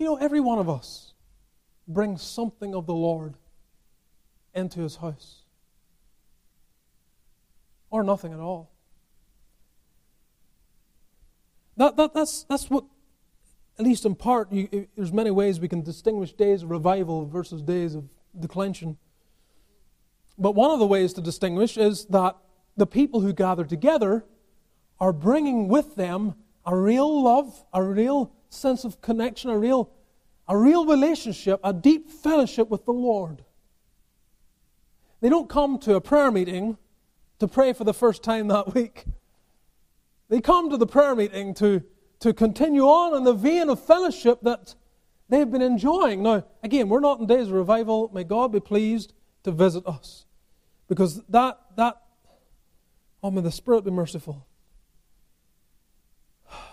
You know, every one of us brings something of the Lord into his house, or nothing at all. That, that, that's, that's what, at least in part, you, there's many ways we can distinguish days of revival versus days of declension. But one of the ways to distinguish is that the people who gather together are bringing with them a real love, a real sense of connection, a real, a real relationship, a deep fellowship with the Lord. They don't come to a prayer meeting to pray for the first time that week. They come to the prayer meeting to, to continue on in the vein of fellowship that they've been enjoying. Now, again, we're not in days of revival. May God be pleased to visit us. Because that, that, oh, may the Spirit be merciful.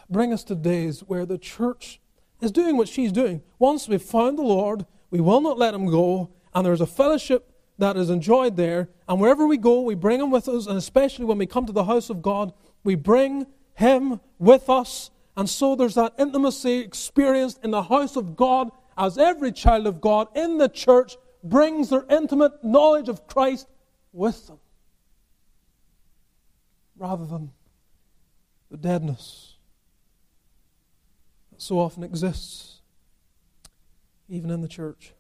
Bring us to days where the church is doing what she's doing. Once we've found the Lord, we will not let him go, and there's a fellowship that is enjoyed there. And wherever we go, we bring him with us, and especially when we come to the house of God, we bring Him with us. And so there's that intimacy experienced in the house of God as every child of God in the church brings their intimate knowledge of Christ with them rather than the deadness so often exists even in the church.